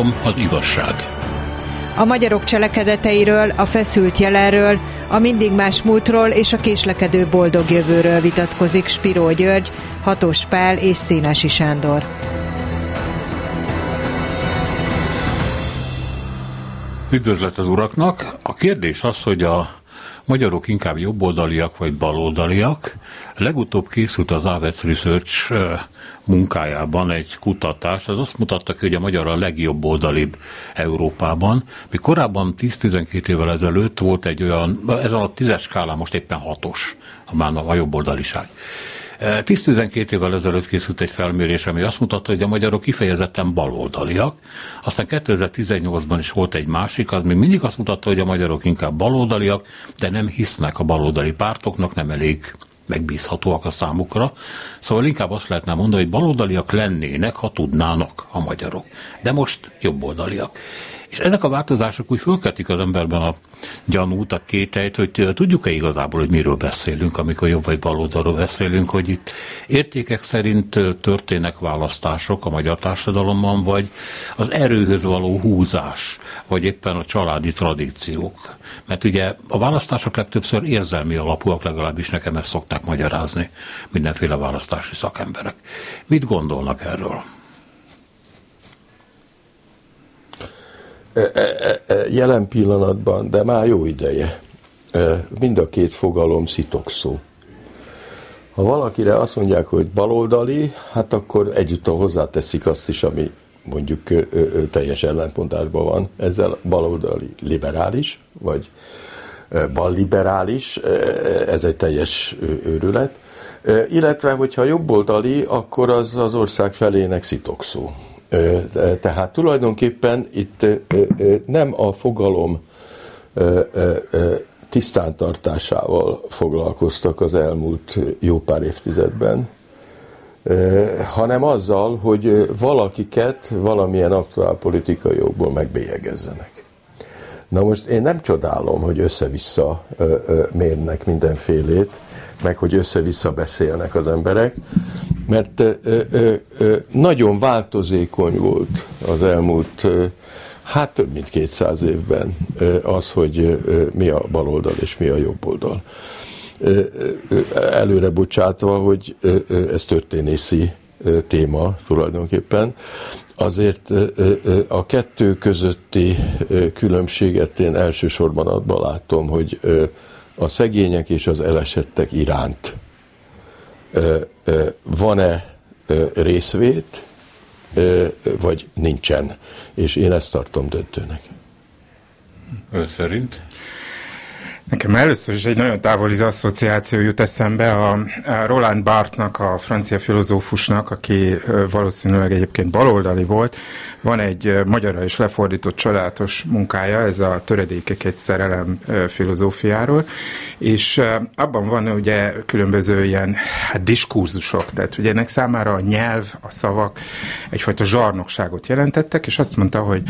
centrum az igazság. A magyarok cselekedeteiről, a feszült jelenről, a mindig más múltról és a késlekedő boldog jövőről vitatkozik Spiró György, Hatos Pál és Szénási Sándor. Üdvözlet az uraknak! A kérdés az, hogy a magyarok inkább jobboldaliak vagy baloldaliak. Legutóbb készült az Avets Research munkájában egy kutatás, az azt mutatta ki, hogy a magyar a legjobb oldalibb Európában. Mi korábban 10-12 évvel ezelőtt volt egy olyan, ez a tízes skálán most éppen hatos, már a jobb oldaliság. 10-12 évvel ezelőtt készült egy felmérés, ami azt mutatta, hogy a magyarok kifejezetten baloldaliak. Aztán 2018-ban is volt egy másik, az még mindig azt mutatta, hogy a magyarok inkább baloldaliak, de nem hisznek a baloldali pártoknak, nem elég megbízhatóak a számukra. Szóval inkább azt lehetne mondani, hogy baloldaliak lennének, ha tudnának a magyarok. De most jobboldaliak. És ezek a változások úgy fölkeltik az emberben a gyanút, a kételyt, hogy tudjuk-e igazából, hogy miről beszélünk, amikor jobb vagy baloldalról beszélünk, hogy itt értékek szerint történnek választások a magyar társadalomban, vagy az erőhöz való húzás, vagy éppen a családi tradíciók. Mert ugye a választások legtöbbször érzelmi alapúak, legalábbis nekem ezt szokták magyarázni mindenféle választási szakemberek. Mit gondolnak erről? E, e, e, jelen pillanatban, de már jó ideje, mind a két fogalom szitokszó. Ha valakire azt mondják, hogy baloldali, hát akkor egyúttal hozzáteszik azt is, ami mondjuk teljes ellentmondásban van ezzel baloldali liberális, vagy balliberális, ez egy teljes őrület. Illetve, hogyha jobboldali, akkor az az ország felének szitokszó. Tehát tulajdonképpen itt nem a fogalom tisztántartásával foglalkoztak az elmúlt jó pár évtizedben, hanem azzal, hogy valakiket valamilyen aktuál politikai jogból megbélyegezzenek. Na most én nem csodálom, hogy össze-vissza mérnek mindenfélét, meg hogy össze-vissza beszélnek az emberek, mert nagyon változékony volt az elmúlt, hát több mint 200 évben az, hogy mi a baloldal és mi a jobb oldal. Előre bocsátva, hogy ez történészi téma tulajdonképpen, azért a kettő közötti különbséget én elsősorban abban látom, hogy a szegények és az elesettek iránt van-e részvét, vagy nincsen. És én ezt tartom döntőnek. Ön szerint? Nekem először is egy nagyon távoli asszociáció jut eszembe a, Roland Barthnak, a francia filozófusnak, aki valószínűleg egyébként baloldali volt. Van egy magyarra is lefordított csodálatos munkája, ez a töredékek egy szerelem filozófiáról, és abban van ugye különböző ilyen hát, diskurzusok, tehát ugye ennek számára a nyelv, a szavak egyfajta zsarnokságot jelentettek, és azt mondta, hogy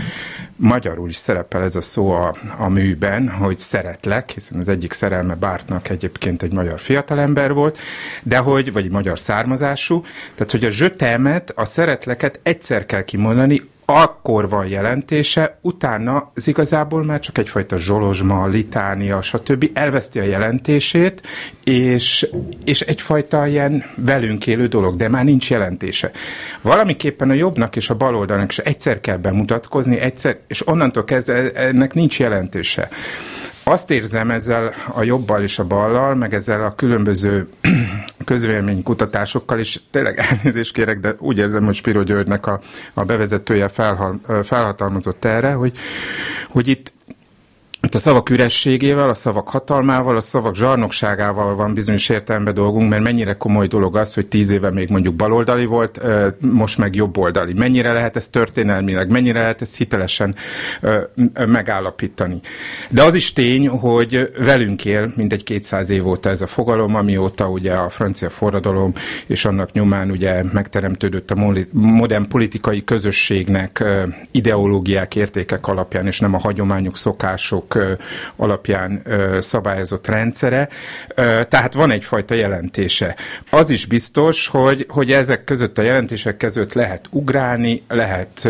magyarul is szerepel ez a szó a, a műben, hogy szeretlek, hiszen az egyik szerelme Bártnak egyébként egy magyar fiatalember volt, de hogy, vagy magyar származású, tehát hogy a zsötelmet, a szeretleket egyszer kell kimondani, akkor van jelentése, utána az igazából már csak egyfajta zsolozsma, litánia, stb. elveszti a jelentését, és, és egyfajta ilyen velünk élő dolog, de már nincs jelentése. Valamiképpen a jobbnak és a baloldalnak is egyszer kell bemutatkozni, egyszer, és onnantól kezdve ennek nincs jelentése. Azt érzem ezzel a jobbal és a ballal, meg ezzel a különböző közvéleménykutatásokkal, és tényleg elnézést kérek, de úgy érzem, hogy Spiro Györgynek a, a bevezetője felha, felhatalmazott erre, hogy, hogy itt itt a szavak ürességével, a szavak hatalmával, a szavak zsarnokságával van bizonyos értelemben dolgunk, mert mennyire komoly dolog az, hogy tíz éve még mondjuk baloldali volt, most meg jobboldali. Mennyire lehet ez történelmileg, mennyire lehet ezt hitelesen megállapítani. De az is tény, hogy velünk él, mint egy 200 év óta ez a fogalom, amióta ugye a francia forradalom és annak nyomán ugye megteremtődött a modern politikai közösségnek ideológiák, értékek alapján, és nem a hagyományok, szokások, jogok alapján szabályozott rendszere, tehát van egyfajta jelentése. Az is biztos, hogy, hogy ezek között a jelentések között lehet ugrálni, lehet,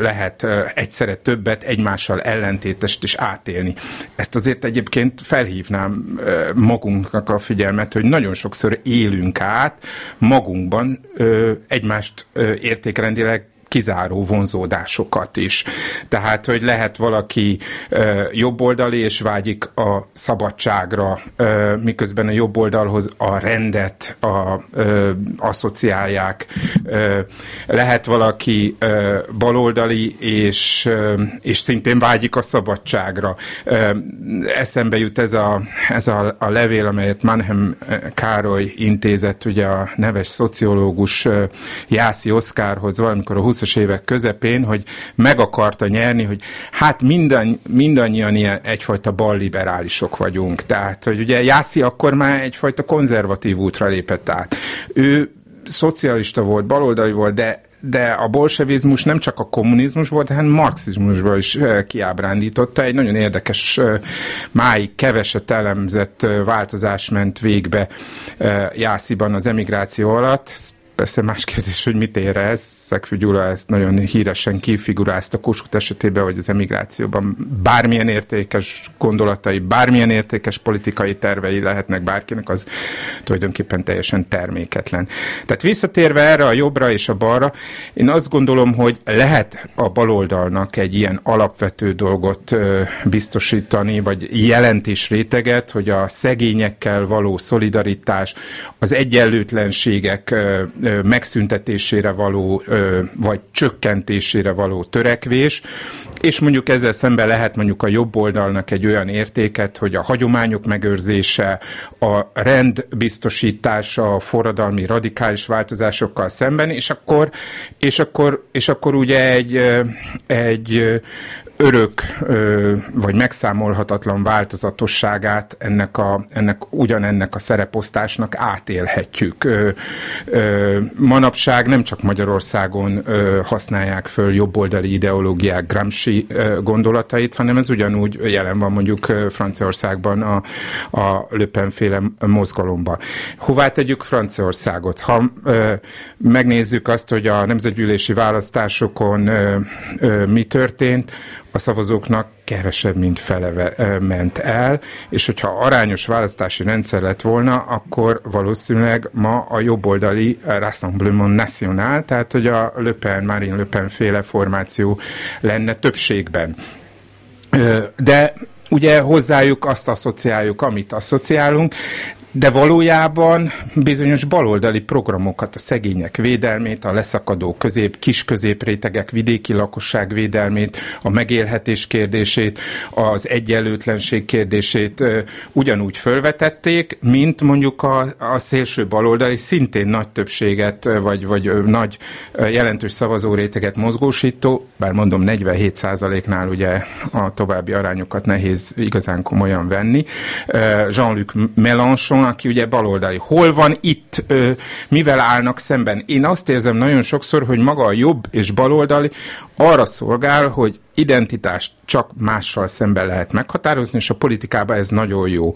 lehet egyszerre többet egymással ellentétest is átélni. Ezt azért egyébként felhívnám magunknak a figyelmet, hogy nagyon sokszor élünk át magunkban egymást értékrendileg kizáró vonzódásokat is. Tehát, hogy lehet valaki ö, jobboldali és vágyik a szabadságra, ö, miközben a jobboldalhoz a rendet a, ö, asszociálják. Ö, lehet valaki ö, baloldali és, ö, és szintén vágyik a szabadságra. Ö, eszembe jut ez a, ez a, a levél, amelyet Mannheim Károly intézett, ugye a neves szociológus Jászi Oszkárhoz valamikor a 20 20-as évek közepén, hogy meg akarta nyerni, hogy hát minden, mindannyian ilyen egyfajta balliberálisok vagyunk. Tehát, hogy ugye Jászi akkor már egyfajta konzervatív útra lépett át. Ő szocialista volt, baloldali volt, de de a bolsevizmus nem csak a kommunizmus volt, hanem marxizmusban is kiábrándította. Egy nagyon érdekes, máig keveset elemzett változás ment végbe Jásziban az emigráció alatt Persze más kérdés, hogy mit ér ez. Szegfű Gyula ezt nagyon híresen kifigurázta Kossuth esetében, hogy az emigrációban bármilyen értékes gondolatai, bármilyen értékes politikai tervei lehetnek bárkinek, az tulajdonképpen teljesen terméketlen. Tehát visszatérve erre a jobbra és a balra, én azt gondolom, hogy lehet a baloldalnak egy ilyen alapvető dolgot biztosítani, vagy jelentés réteget, hogy a szegényekkel való szolidaritás, az egyenlőtlenségek megszüntetésére való, vagy csökkentésére való törekvés, és mondjuk ezzel szemben lehet mondjuk a jobb oldalnak egy olyan értéket, hogy a hagyományok megőrzése, a rend biztosítása, a forradalmi radikális változásokkal szemben, és akkor, és akkor, és akkor ugye egy, egy örök vagy megszámolhatatlan változatosságát ennek, a, ennek ugyanennek a szereposztásnak átélhetjük. Manapság nem csak Magyarországon használják föl jobboldali ideológiák Gramsci gondolatait, hanem ez ugyanúgy jelen van mondjuk Franciaországban a, a Le Pen-féle mozgalomban. Hová tegyük Franciaországot? Ha megnézzük azt, hogy a nemzetgyűlési választásokon mi történt, a szavazóknak kevesebb, mint fele ment el, és hogyha arányos választási rendszer lett volna, akkor valószínűleg ma a jobboldali Rassemblement National, tehát hogy a Le Pen, Marine Le Pen féle formáció lenne többségben. De ugye hozzájuk azt asszociáljuk, amit asszociálunk, de valójában bizonyos baloldali programokat, a szegények védelmét, a leszakadó közép, kis középrétegek, vidéki lakosság védelmét, a megélhetés kérdését, az egyenlőtlenség kérdését ugyanúgy fölvetették, mint mondjuk a, a szélső baloldali szintén nagy többséget, vagy, vagy nagy jelentős szavazóréteget mozgósító, bár mondom 47%-nál ugye a további arányokat nehéz igazán komolyan venni. Jean-Luc Mélenchon aki ugye baloldali. Hol van itt, ö, mivel állnak szemben? Én azt érzem nagyon sokszor, hogy maga a jobb és baloldali arra szolgál, hogy identitást csak mással szemben lehet meghatározni, és a politikában ez nagyon jó.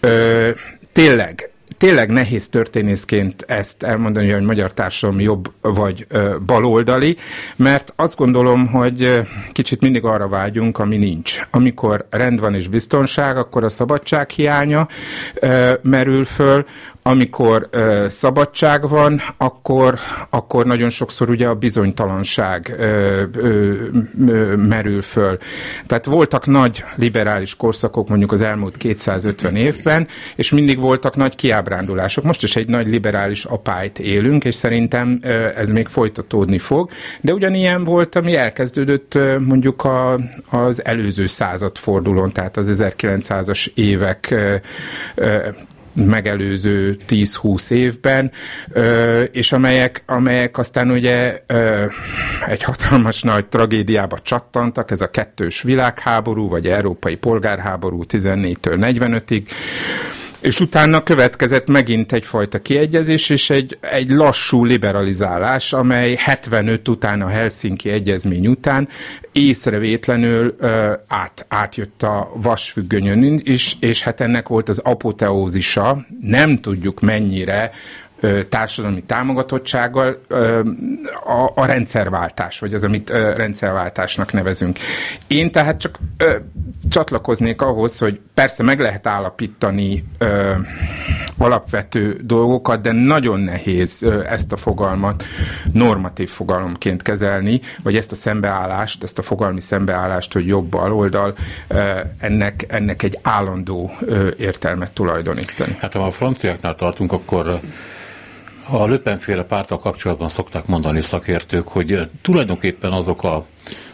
Ö, tényleg, tényleg nehéz történészként ezt elmondani, hogy magyar társadalom jobb vagy baloldali, mert azt gondolom, hogy kicsit mindig arra vágyunk, ami nincs. Amikor rend van és biztonság, akkor a szabadság hiánya merül föl, amikor ö, szabadság van, akkor, akkor nagyon sokszor ugye a bizonytalanság ö, ö, ö, merül föl. Tehát voltak nagy liberális korszakok mondjuk az elmúlt 250 évben, és mindig voltak nagy kiábrándulások. Most is egy nagy liberális apályt élünk, és szerintem ö, ez még folytatódni fog, de ugyanilyen volt, ami elkezdődött ö, mondjuk a, az előző századfordulón, tehát az 1900-as évek ö, ö, megelőző 10-20 évben, és amelyek, amelyek aztán ugye egy hatalmas nagy tragédiába csattantak, ez a kettős világháború, vagy európai polgárháború 14-től 45-ig, És utána következett megint egyfajta kiegyezés, és egy, egy lassú liberalizálás, amely 75 után a Helsinki egyezmény után észrevétlenül ö, át, átjött a vasfüggönyön is, és hát ennek volt az apoteózisa, nem tudjuk mennyire társadalmi támogatottsággal a, a rendszerváltás, vagy az, amit rendszerváltásnak nevezünk. Én tehát csak csatlakoznék ahhoz, hogy persze meg lehet állapítani alapvető dolgokat, de nagyon nehéz ezt a fogalmat normatív fogalomként kezelni, vagy ezt a szembeállást, ezt a fogalmi szembeállást, hogy jobb-bal oldal, ennek, ennek egy állandó értelmet tulajdonítani. Hát ha a franciáknál tartunk, akkor a Löpenféle pártal kapcsolatban szokták mondani szakértők, hogy tulajdonképpen azok a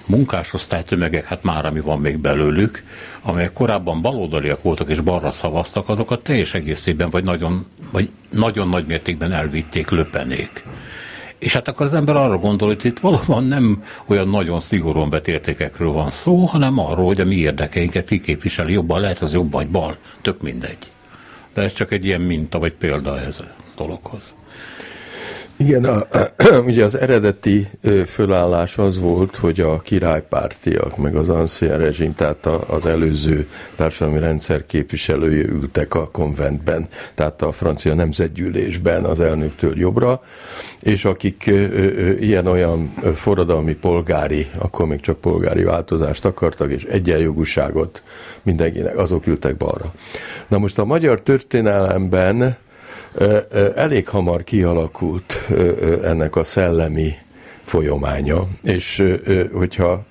munkásosztálytömegek, hát már ami van még belőlük, amelyek korábban baloldaliak voltak és balra szavaztak, azokat teljes egészében vagy nagyon, vagy nagyon nagy mértékben elvitték löpenék. És hát akkor az ember arra gondol, hogy itt valóban nem olyan nagyon szigorúan vett értékekről van szó, hanem arról, hogy a mi érdekeinket kiképviseli jobban, lehet az jobb vagy bal, tök mindegy. De ez csak egy ilyen minta vagy példa ez a dologhoz. Igen, a, ugye az eredeti fölállás az volt, hogy a királypártiak, meg az ancien rezsim, tehát az előző társadalmi rendszer képviselői ültek a konventben, tehát a francia nemzetgyűlésben az elnöktől jobbra, és akik ilyen-olyan forradalmi polgári, akkor még csak polgári változást akartak, és egyenjogúságot mindenkinek, azok ültek balra. Na most a magyar történelemben elég hamar kialakult ennek a szellemi folyamánya, és hogyha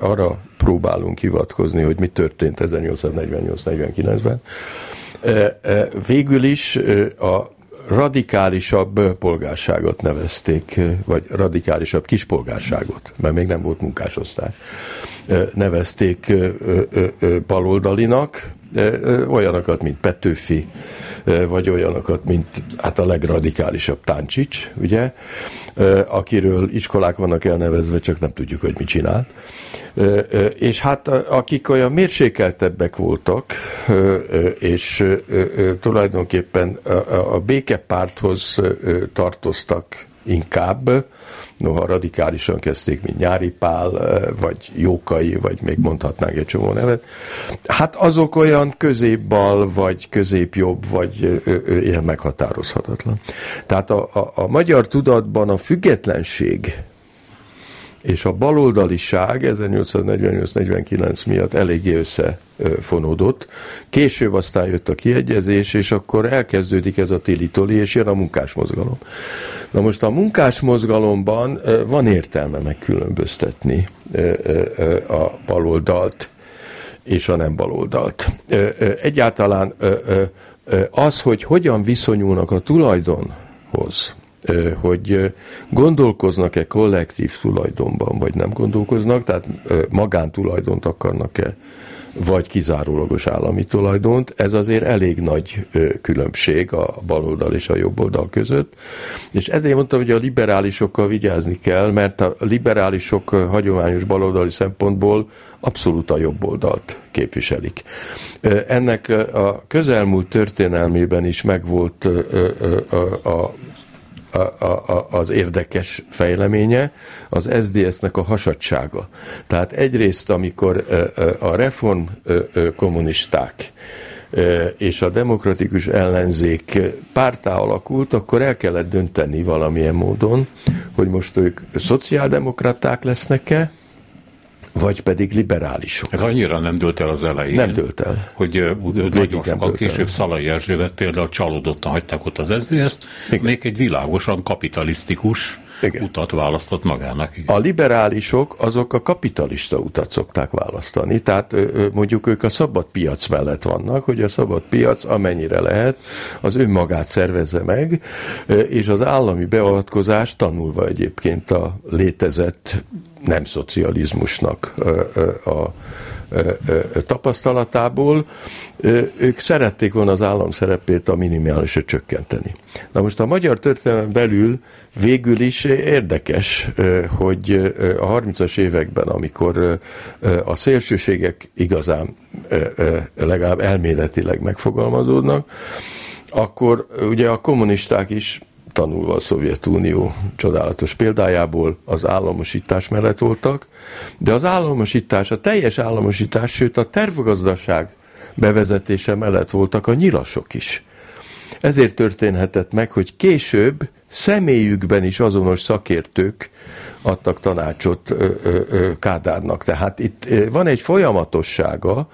arra próbálunk hivatkozni, hogy mi történt 1848-49-ben, végül is a radikálisabb polgárságot nevezték, vagy radikálisabb kispolgárságot, mert még nem volt munkásosztály, nevezték baloldalinak, olyanokat, mint Petőfi, vagy olyanokat, mint hát a legradikálisabb Táncsics, ugye, akiről iskolák vannak elnevezve, csak nem tudjuk, hogy mit csinált. És hát akik olyan mérsékeltebbek voltak, és tulajdonképpen a békepárthoz tartoztak inkább, noha radikálisan kezdték, mint Nyári Pál, vagy Jókai, vagy még mondhatnánk egy csomó nevet. Hát azok olyan középbal, vagy középjobb, vagy ilyen meghatározhatatlan. Tehát a, a, a magyar tudatban a függetlenség és a baloldaliság 1848-49 miatt eléggé összefonódott. Később aztán jött a kiegyezés, és akkor elkezdődik ez a tili és jön a munkásmozgalom. Na most a munkásmozgalomban van értelme megkülönböztetni a baloldalt és a nem baloldalt. Egyáltalán az, hogy hogyan viszonyulnak a tulajdonhoz, hogy gondolkoznak-e kollektív tulajdonban, vagy nem gondolkoznak, tehát magántulajdont akarnak-e, vagy kizárólagos állami tulajdont. Ez azért elég nagy különbség a baloldal és a jobboldal között. És ezért mondtam, hogy a liberálisokkal vigyázni kell, mert a liberálisok hagyományos baloldali szempontból abszolút a jobboldalt képviselik. Ennek a közelmúlt történelmében is megvolt a a, a, az érdekes fejleménye, az SDS-nek a hasadsága. Tehát egyrészt, amikor a reform kommunisták és a demokratikus ellenzék pártá alakult, akkor el kellett dönteni valamilyen módon, hogy most ők szociáldemokraták lesznek-e, vagy pedig liberálisok. Ez annyira nem dőlt el az elején. Nem dőlt el. Hogy uh, nagyon sokat később Szalai Erzsébet például csalódottan hagyták ott az SZDSZ-t, még egy világosan kapitalisztikus igen. utat választott magának. Igen. A liberálisok azok a kapitalista utat szokták választani, tehát mondjuk ők a szabad piac mellett vannak, hogy a szabad piac amennyire lehet, az önmagát szervezze meg, és az állami beavatkozás tanulva egyébként a létezett nem szocializmusnak a tapasztalatából, ők szerették volna az állam szerepét a minimálisra csökkenteni. Na most a magyar történelem belül végül is érdekes, hogy a 30-as években, amikor a szélsőségek igazán legalább elméletileg megfogalmazódnak, akkor ugye a kommunisták is tanulva a Szovjetunió csodálatos példájából az államosítás mellett voltak, de az államosítás, a teljes államosítás, sőt a tervgazdaság bevezetése mellett voltak a nyilasok is. Ezért történhetett meg, hogy később személyükben is azonos szakértők adtak tanácsot Kádárnak. Tehát itt van egy folyamatossága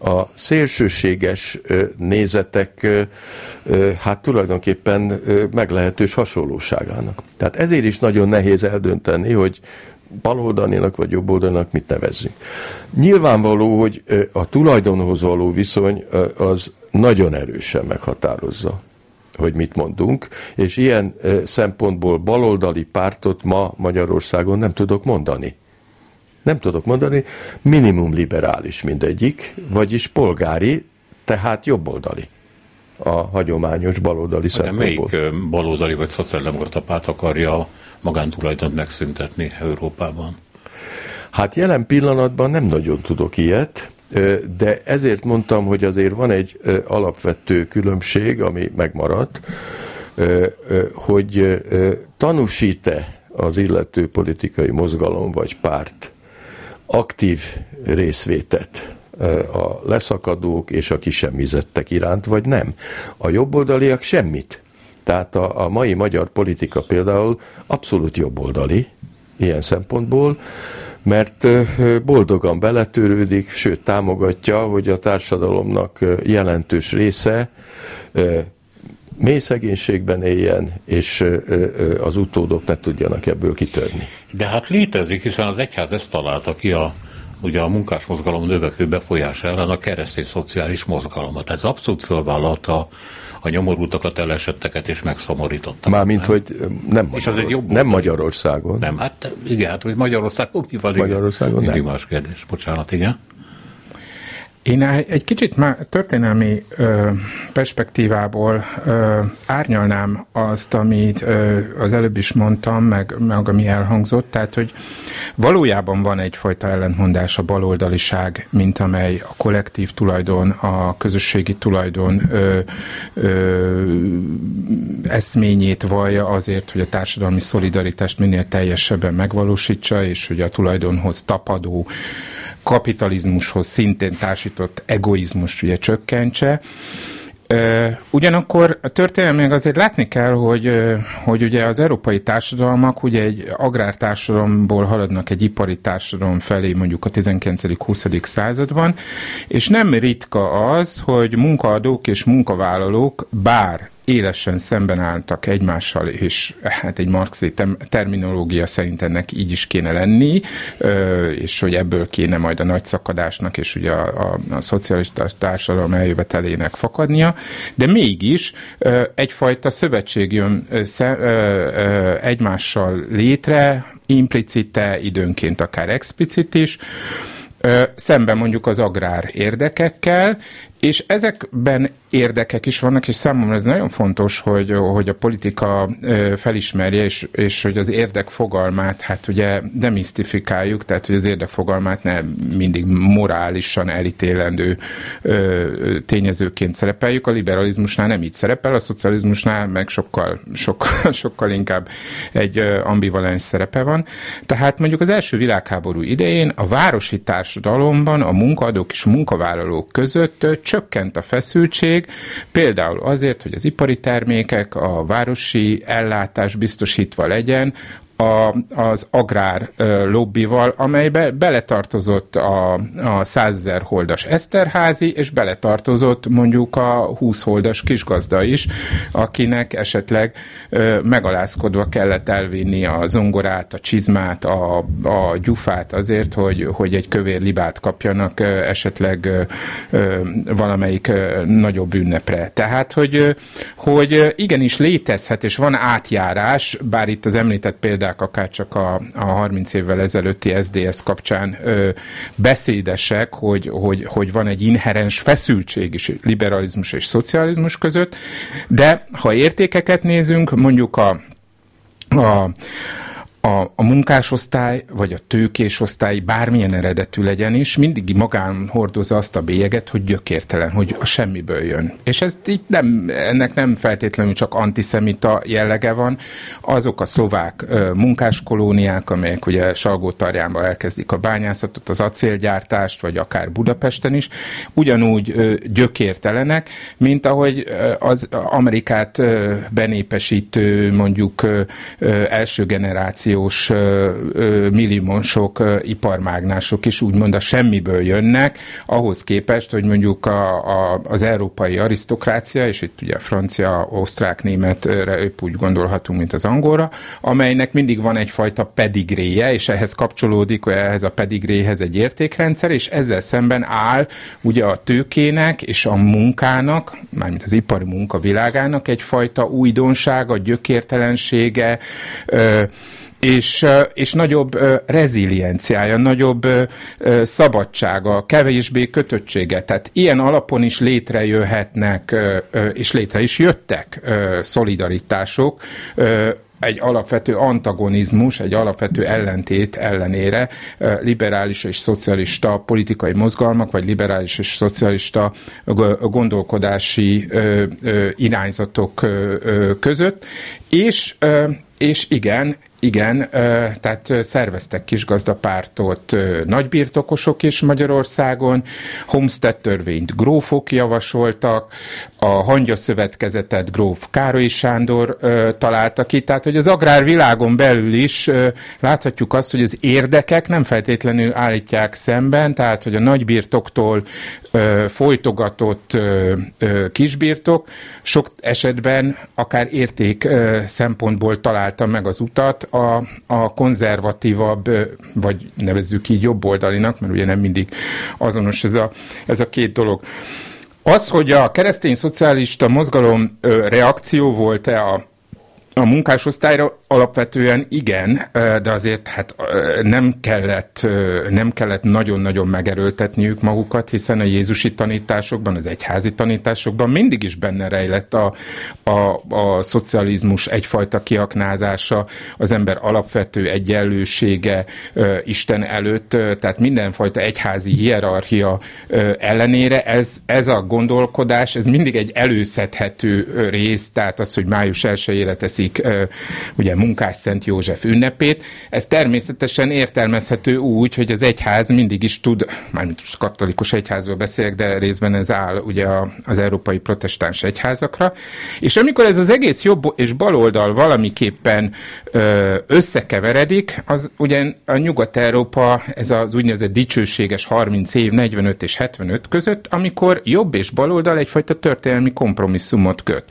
a szélsőséges nézetek hát tulajdonképpen meglehetős hasonlóságának. Tehát ezért is nagyon nehéz eldönteni, hogy baloldalinak vagy jobboldalinak mit nevezzünk. Nyilvánvaló, hogy a tulajdonhoz való viszony az nagyon erősen meghatározza hogy mit mondunk, és ilyen szempontból baloldali pártot ma Magyarországon nem tudok mondani. Nem tudok mondani, minimum liberális mindegyik, vagyis polgári, tehát jobboldali a hagyományos baloldali szempontból. De melyik baloldali vagy szociáldemokrata párt akarja a magántulajdont megszüntetni Európában? Hát jelen pillanatban nem nagyon tudok ilyet, de ezért mondtam, hogy azért van egy alapvető különbség, ami megmaradt, hogy tanúsít-e az illető politikai mozgalom vagy párt aktív részvétet a leszakadók és a kisemmizettek iránt, vagy nem. A jobboldaliak semmit. Tehát a, a mai magyar politika például abszolút jobboldali ilyen szempontból, mert boldogan beletörődik, sőt támogatja, hogy a társadalomnak jelentős része mély szegénységben éljen, és az utódok ne tudjanak ebből kitörni. De hát létezik, hiszen az egyház ezt találta ki a ugye a munkásmozgalom növekvő befolyása ellen a keresztény szociális mozgalmat. Ez abszolút fölvállalta a nyomorultakat, elesetteket és megszomorítottak. Mármint, hogy nem, és az egy jobb nem Magyarországon. Nem, hát igen, hát hogy Magyarországon mi van? Magyarországon igen. nem. más kérdés. Bocsánat, igen. Én egy kicsit már történelmi ö, perspektívából ö, árnyalnám azt, amit ö, az előbb is mondtam, meg, meg ami elhangzott, tehát, hogy valójában van egyfajta ellentmondás a baloldaliság, mint amely a kollektív tulajdon, a közösségi tulajdon ö, ö, eszményét vallja azért, hogy a társadalmi szolidaritást minél teljesebben megvalósítsa, és hogy a tulajdonhoz tapadó kapitalizmushoz szintén társított egoizmust ugye csökkentse. Ugyanakkor a történelmileg azért látni kell, hogy, hogy ugye az európai társadalmak ugye egy agrártársadalomból haladnak egy ipari társadalom felé mondjuk a 19.-20. században, és nem ritka az, hogy munkaadók és munkavállalók bár élesen szemben álltak egymással, és hát egy marxi terminológia szerint ennek így is kéne lenni, és hogy ebből kéne majd a nagy szakadásnak és ugye a, a, a szocialista társadalom eljövetelének fakadnia, de mégis egyfajta szövetség jön egymással létre, implicite, időnként akár explicit is, szemben mondjuk az agrár érdekekkel, és ezekben érdekek is vannak, és számomra ez nagyon fontos, hogy, hogy a politika felismerje, és, és hogy az érdek fogalmát, hát ugye demisztifikáljuk, tehát hogy az érdek fogalmát ne mindig morálisan elítélendő tényezőként szerepeljük. A liberalizmusnál nem így szerepel, a szocializmusnál meg sokkal, sokkal, sokkal inkább egy ambivalens szerepe van. Tehát mondjuk az első világháború idején a városi társadalomban a munkaadók és munkavállalók között csökkent a feszültség, például azért, hogy az ipari termékek, a városi ellátás biztosítva legyen, a, az agrár ö, lobbival, amelybe beletartozott a, a 100 ezer holdas Eszterházi, és beletartozott mondjuk a 20 holdas kisgazda is, akinek esetleg ö, megalázkodva kellett elvinni a zongorát, a csizmát, a, a gyufát azért, hogy, hogy egy kövér libát kapjanak ö, esetleg ö, ö, valamelyik ö, nagyobb ünnepre. Tehát, hogy, hogy igenis létezhet, és van átjárás, bár itt az említett példa példák, akár csak a, a 30 évvel ezelőtti SDS kapcsán ö, beszédesek, hogy, hogy, hogy van egy inherens feszültség is liberalizmus és szocializmus között, de ha értékeket nézünk, mondjuk a, a a, a munkásosztály, vagy a tőkésosztály bármilyen eredetű legyen is, mindig magán hordozza azt a bélyeget, hogy gyökértelen, hogy a semmiből jön. És ez itt nem, ennek nem feltétlenül csak antiszemita jellege van. Azok a szlovák munkáskolóniák, amelyek ugye Salgótarjánban elkezdik a bányászatot, az acélgyártást, vagy akár Budapesten is, ugyanúgy gyökértelenek, mint ahogy az Amerikát benépesítő, mondjuk első generáció milliós, milliómosok, iparmágnások is úgymond a semmiből jönnek, ahhoz képest, hogy mondjuk a, a, az európai arisztokrácia, és itt ugye francia, osztrák, németre épp úgy gondolhatunk, mint az angolra, amelynek mindig van egyfajta pedigréje, és ehhez kapcsolódik ehhez a pedigréhez egy értékrendszer, és ezzel szemben áll ugye a tőkének és a munkának, mármint az ipari munka világának egyfajta újdonsága, gyökértelensége, és, és nagyobb rezilienciája, nagyobb szabadsága, kevésbé kötöttsége. Tehát ilyen alapon is létrejöhetnek, és létre is jöttek szolidaritások, egy alapvető antagonizmus, egy alapvető ellentét ellenére liberális és szocialista politikai mozgalmak, vagy liberális és szocialista gondolkodási irányzatok között, és és igen, igen, tehát szerveztek kisgazdapártot nagybirtokosok is Magyarországon, Homestead törvényt grófok javasoltak, a hangya szövetkezetet gróf Károly Sándor találta ki, tehát hogy az agrárvilágon belül is láthatjuk azt, hogy az érdekek nem feltétlenül állítják szemben, tehát hogy a nagybirtoktól folytogatott kisbirtok sok esetben akár érték szempontból találta meg az utat a, a konzervatívabb, vagy nevezzük így jobboldalinak, mert ugye nem mindig azonos ez a, ez a két dolog. Az, hogy a keresztény szocialista mozgalom reakció volt-e a a munkásosztályra alapvetően igen, de azért hát nem kellett, nem kellett nagyon-nagyon megerőltetniük magukat, hiszen a Jézusi tanításokban, az egyházi tanításokban mindig is benne rejlett a, a, a szocializmus egyfajta kiaknázása, az ember alapvető egyenlősége Isten előtt, tehát mindenfajta egyházi hierarchia ellenére ez, ez a gondolkodás, ez mindig egy előszedhető rész, tehát az, hogy május 1-ére teszi ünneplik ugye Munkás Szent József ünnepét. Ez természetesen értelmezhető úgy, hogy az egyház mindig is tud, mármint katolikus egyházról beszélek, de részben ez áll ugye az európai protestáns egyházakra. És amikor ez az egész jobb és baloldal valamiképpen összekeveredik, az ugye a Nyugat-Európa, ez az úgynevezett dicsőséges 30 év, 45 és 75 között, amikor jobb és baloldal egyfajta történelmi kompromisszumot köt.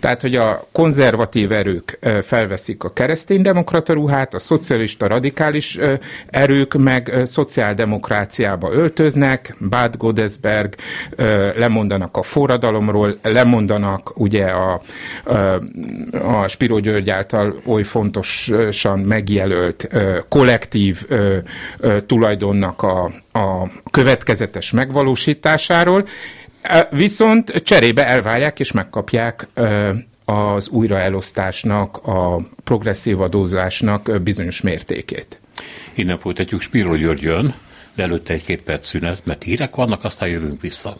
Tehát, hogy a konzervatív erő erők felveszik a kereszténydemokrata ruhát, a szocialista radikális erők meg szociáldemokráciába öltöznek, Bad Godesberg lemondanak a forradalomról, lemondanak ugye a, a, Spiro György által oly fontosan megjelölt kollektív tulajdonnak a, a következetes megvalósításáról, Viszont cserébe elvárják és megkapják az újraelosztásnak, a progresszív adózásnak bizonyos mértékét. Innen folytatjuk Spiro Györgyön, de előtte egy-két perc szünet, mert hírek vannak, aztán jövünk vissza.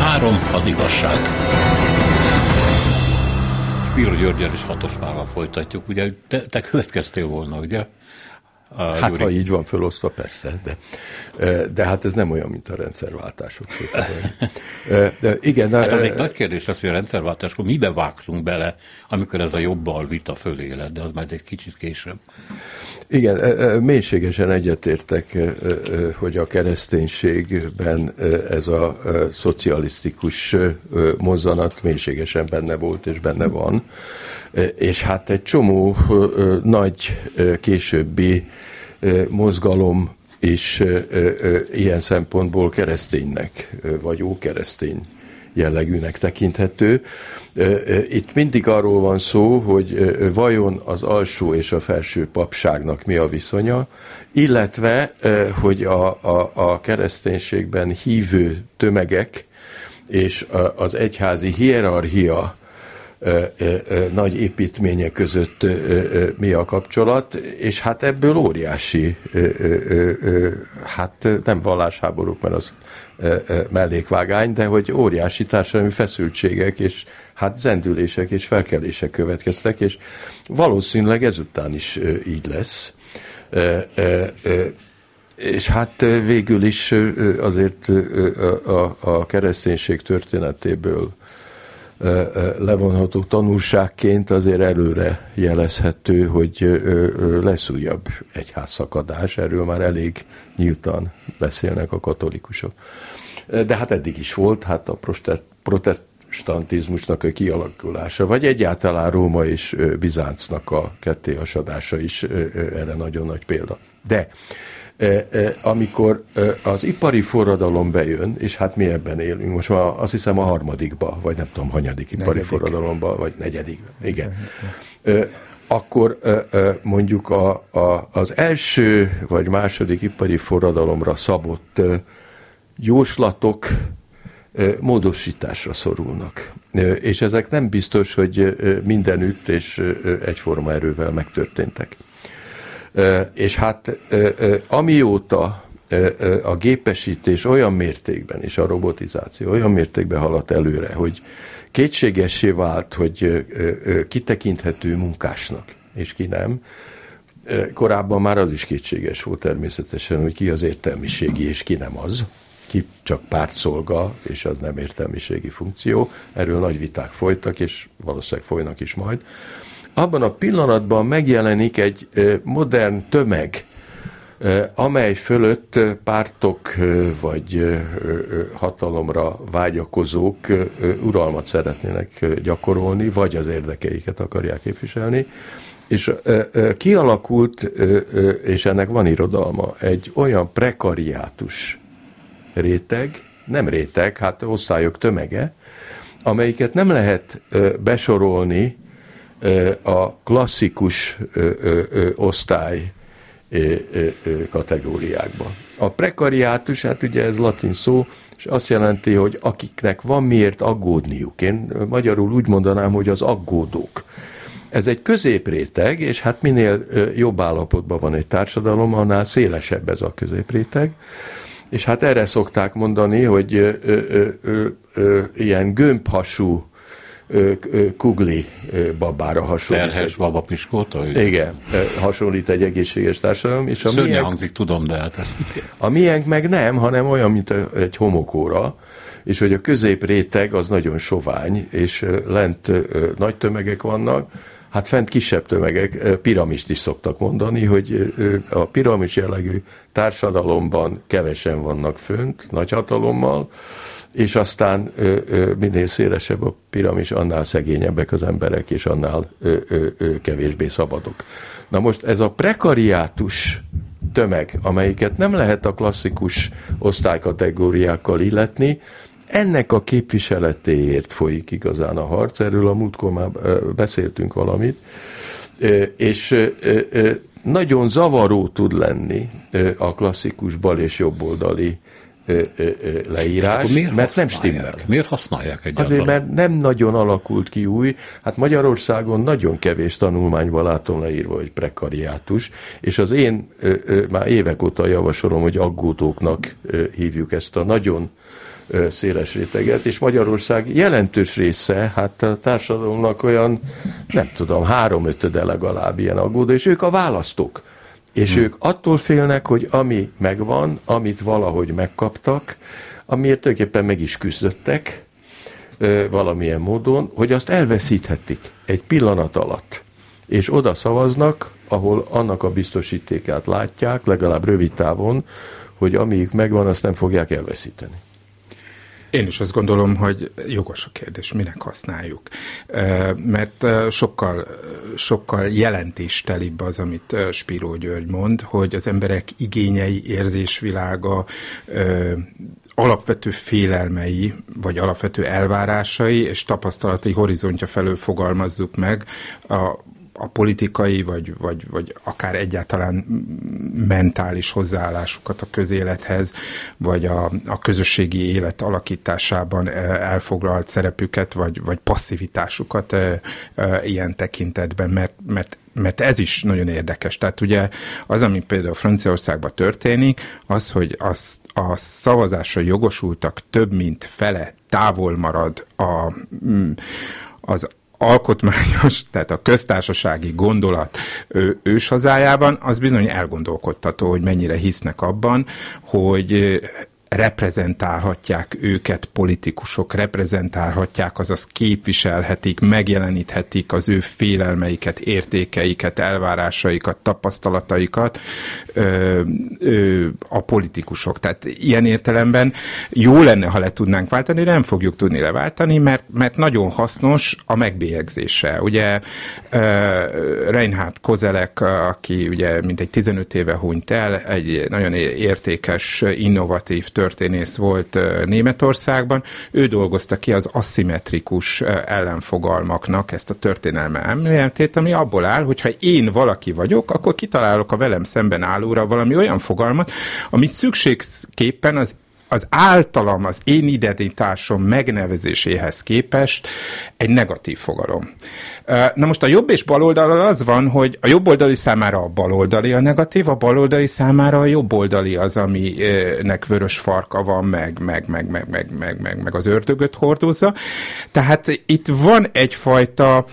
Három az igazság. Spiro Györgyel is hatos folytatjuk. Ugye te, te következtél volna, ugye? Hát, Gyuri. ha így van felosztva, persze, de, de hát ez nem olyan, mint a rendszerváltások. De, igen, de, hát ez egy nagy kérdés lesz, hogy a rendszerváltáskor mibe vágtunk bele, amikor ez a jobbal vita fölé de az majd egy kicsit később. Igen, mélységesen egyetértek, hogy a kereszténységben ez a szocialisztikus mozzanat mélységesen benne volt és benne van. És hát egy csomó nagy későbbi mozgalom is ilyen szempontból kereszténynek, vagy jó keresztény jellegűnek tekinthető. Itt mindig arról van szó, hogy vajon az alsó és a felső papságnak mi a viszonya, illetve, hogy a, a, a kereszténységben hívő tömegek és az egyházi hierarchia nagy építmények között mi a kapcsolat, és hát ebből óriási, hát nem vallásháborúk, mert az mellékvágány, de hogy óriási társadalmi feszültségek és hát zendülések és felkelések következtek, és valószínűleg ezután is így lesz. És hát végül is azért a, a kereszténység történetéből levonható tanulságként azért előre jelezhető, hogy lesz újabb egyházszakadás, erről már elég nyíltan beszélnek a katolikusok. De hát eddig is volt, hát a protestantizmusnak a kialakulása, vagy egyáltalán Róma és Bizáncnak a kettéhasadása is erre nagyon nagy példa. De amikor az ipari forradalom bejön, és hát mi ebben élünk, most már azt hiszem a harmadikba, vagy nem tudom, hanyadik ipari negyedik. forradalomba, vagy negyedik, igen. Akkor mondjuk a, a, az első vagy második ipari forradalomra szabott jóslatok módosításra szorulnak. És ezek nem biztos, hogy mindenütt és egyforma erővel megtörténtek. És hát amióta a gépesítés olyan mértékben, és a robotizáció olyan mértékben haladt előre, hogy kétségessé vált, hogy kitekinthető munkásnak, és ki nem. Korábban már az is kétséges volt természetesen, hogy ki az értelmiségi, és ki nem az. Ki csak pártszolga, és az nem értelmiségi funkció. Erről nagy viták folytak, és valószínűleg folynak is majd abban a pillanatban megjelenik egy modern tömeg, amely fölött pártok vagy hatalomra vágyakozók uralmat szeretnének gyakorolni, vagy az érdekeiket akarják képviselni, és kialakult, és ennek van irodalma, egy olyan prekariátus réteg, nem réteg, hát osztályok tömege, amelyiket nem lehet besorolni a klasszikus osztály kategóriákba. A prekariátus, hát ugye ez latin szó, és azt jelenti, hogy akiknek van miért aggódniuk. Én magyarul úgy mondanám, hogy az aggódók. Ez egy középréteg, és hát minél jobb állapotban van egy társadalom, annál szélesebb ez a középréteg. És hát erre szokták mondani, hogy ö, ö, ö, ö, ilyen gömbhasú kugli babára hasonlít. Terhes baba piskóta? Igen, hasonlít egy egészséges társadalom. És a Szörnye miénk, hangzik, tudom, de hát ezt... A miénk meg nem, hanem olyan, mint egy homokóra, és hogy a középréteg az nagyon sovány, és lent nagy tömegek vannak, hát fent kisebb tömegek, piramist is szoktak mondani, hogy a piramis jellegű társadalomban kevesen vannak fönt, nagy hatalommal, és aztán ö, ö, minél szélesebb a piramis, annál szegényebbek az emberek, és annál ö, ö, ö, kevésbé szabadok. Na most ez a prekariátus tömeg, amelyiket nem lehet a klasszikus osztálykategóriákkal illetni, ennek a képviseletéért folyik igazán a harc, erről a múltkor már beszéltünk valamit, és nagyon zavaró tud lenni a klasszikus bal és jobboldali leírás, mert nem stimmel. Miért használják egyáltalán? Azért, mert nem nagyon alakult ki új. Hát Magyarországon nagyon kevés tanulmányban látom leírva, hogy prekariátus, és az én ö, ö, már évek óta javasolom, hogy aggódóknak ö, hívjuk ezt a nagyon ö, széles réteget, és Magyarország jelentős része, hát a társadalomnak olyan, nem tudom, három-ötöde legalább ilyen aggódó, és ők a választók. És hmm. ők attól félnek, hogy ami megvan, amit valahogy megkaptak, amiért tulajdonképpen meg is küzdöttek valamilyen módon, hogy azt elveszíthetik egy pillanat alatt. És oda szavaznak, ahol annak a biztosítékát látják, legalább rövid távon, hogy amiük megvan, azt nem fogják elveszíteni. Én is azt gondolom, hogy jogos a kérdés, minek használjuk. Mert sokkal, sokkal jelentéstelibb az, amit Spiró György mond, hogy az emberek igényei, érzésvilága, alapvető félelmei, vagy alapvető elvárásai és tapasztalati horizontja felől fogalmazzuk meg a, a politikai, vagy, vagy, vagy akár egyáltalán mentális hozzáállásukat a közélethez, vagy a, a közösségi élet alakításában elfoglalt szerepüket, vagy, vagy passzivitásukat e, e, ilyen tekintetben, mert, mert mert ez is nagyon érdekes. Tehát ugye az, ami például Franciaországban történik, az, hogy az, a szavazásra jogosultak több mint fele távol marad a, mm, az alkotmányos, tehát a köztársasági gondolat őshazájában, az bizony elgondolkodtató, hogy mennyire hisznek abban, hogy reprezentálhatják őket politikusok, reprezentálhatják, azaz képviselhetik, megjeleníthetik az ő félelmeiket, értékeiket, elvárásaikat, tapasztalataikat ö, ö, a politikusok. Tehát ilyen értelemben jó lenne, ha le tudnánk váltani, nem fogjuk tudni leváltani, mert, mert nagyon hasznos a megbélyegzése. Ugye ö, Reinhard Kozelek, aki ugye mintegy 15 éve hunyt el, egy nagyon értékes, innovatív történész volt Németországban, ő dolgozta ki az aszimmetrikus ellenfogalmaknak ezt a történelme elméletét, ami abból áll, hogy ha én valaki vagyok, akkor kitalálok a velem szemben állóra valami olyan fogalmat, ami szükségképpen az az általam, az én identitásom megnevezéséhez képest egy negatív fogalom. Na most a jobb és baloldal az van, hogy a jobboldali számára a baloldali a negatív, a baloldali számára a jobboldali az, aminek vörös farka van, meg, meg, meg, meg, meg, meg, meg, meg az ördögöt hordozza. Tehát itt van egyfajta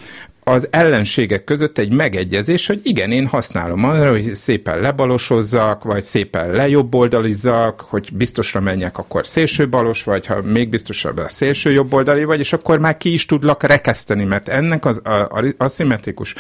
az ellenségek között egy megegyezés, hogy igen, én használom arra, hogy szépen lebalosozzak, vagy szépen lejobboldalizzak, hogy biztosra menjek, akkor szélső balos, vagy ha még biztosabb a szélső jobboldali vagy, és akkor már ki is tudlak rekeszteni, mert ennek az aszimmetrikus